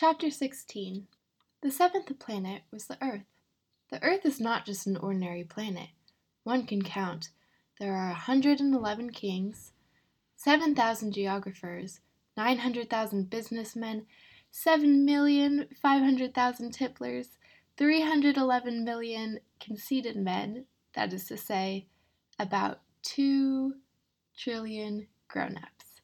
Chapter 16 The seventh planet was the Earth. The Earth is not just an ordinary planet. One can count. There are 111 kings, 7,000 geographers, 900,000 businessmen, 7,500,000 tipplers, 311 million conceited men, that is to say, about 2 trillion grown ups.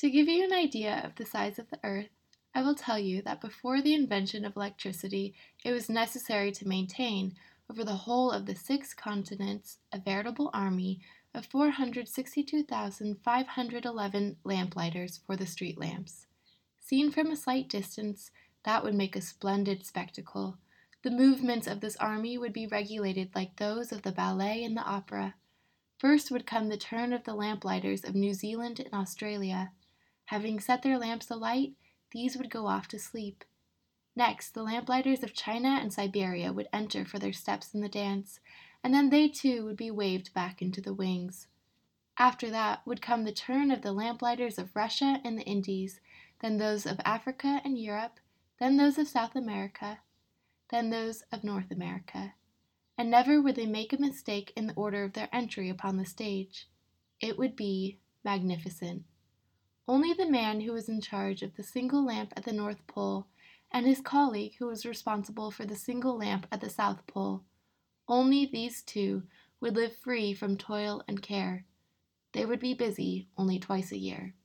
To give you an idea of the size of the Earth, I will tell you that before the invention of electricity, it was necessary to maintain, over the whole of the six continents, a veritable army of 462,511 lamplighters for the street lamps. Seen from a slight distance, that would make a splendid spectacle. The movements of this army would be regulated like those of the ballet and the opera. First would come the turn of the lamplighters of New Zealand and Australia. Having set their lamps alight, these would go off to sleep. Next, the lamplighters of China and Siberia would enter for their steps in the dance, and then they too would be waved back into the wings. After that would come the turn of the lamplighters of Russia and the Indies, then those of Africa and Europe, then those of South America, then those of North America. And never would they make a mistake in the order of their entry upon the stage. It would be magnificent. Only the man who was in charge of the single lamp at the North Pole, and his colleague who was responsible for the single lamp at the South Pole, only these two would live free from toil and care. They would be busy only twice a year.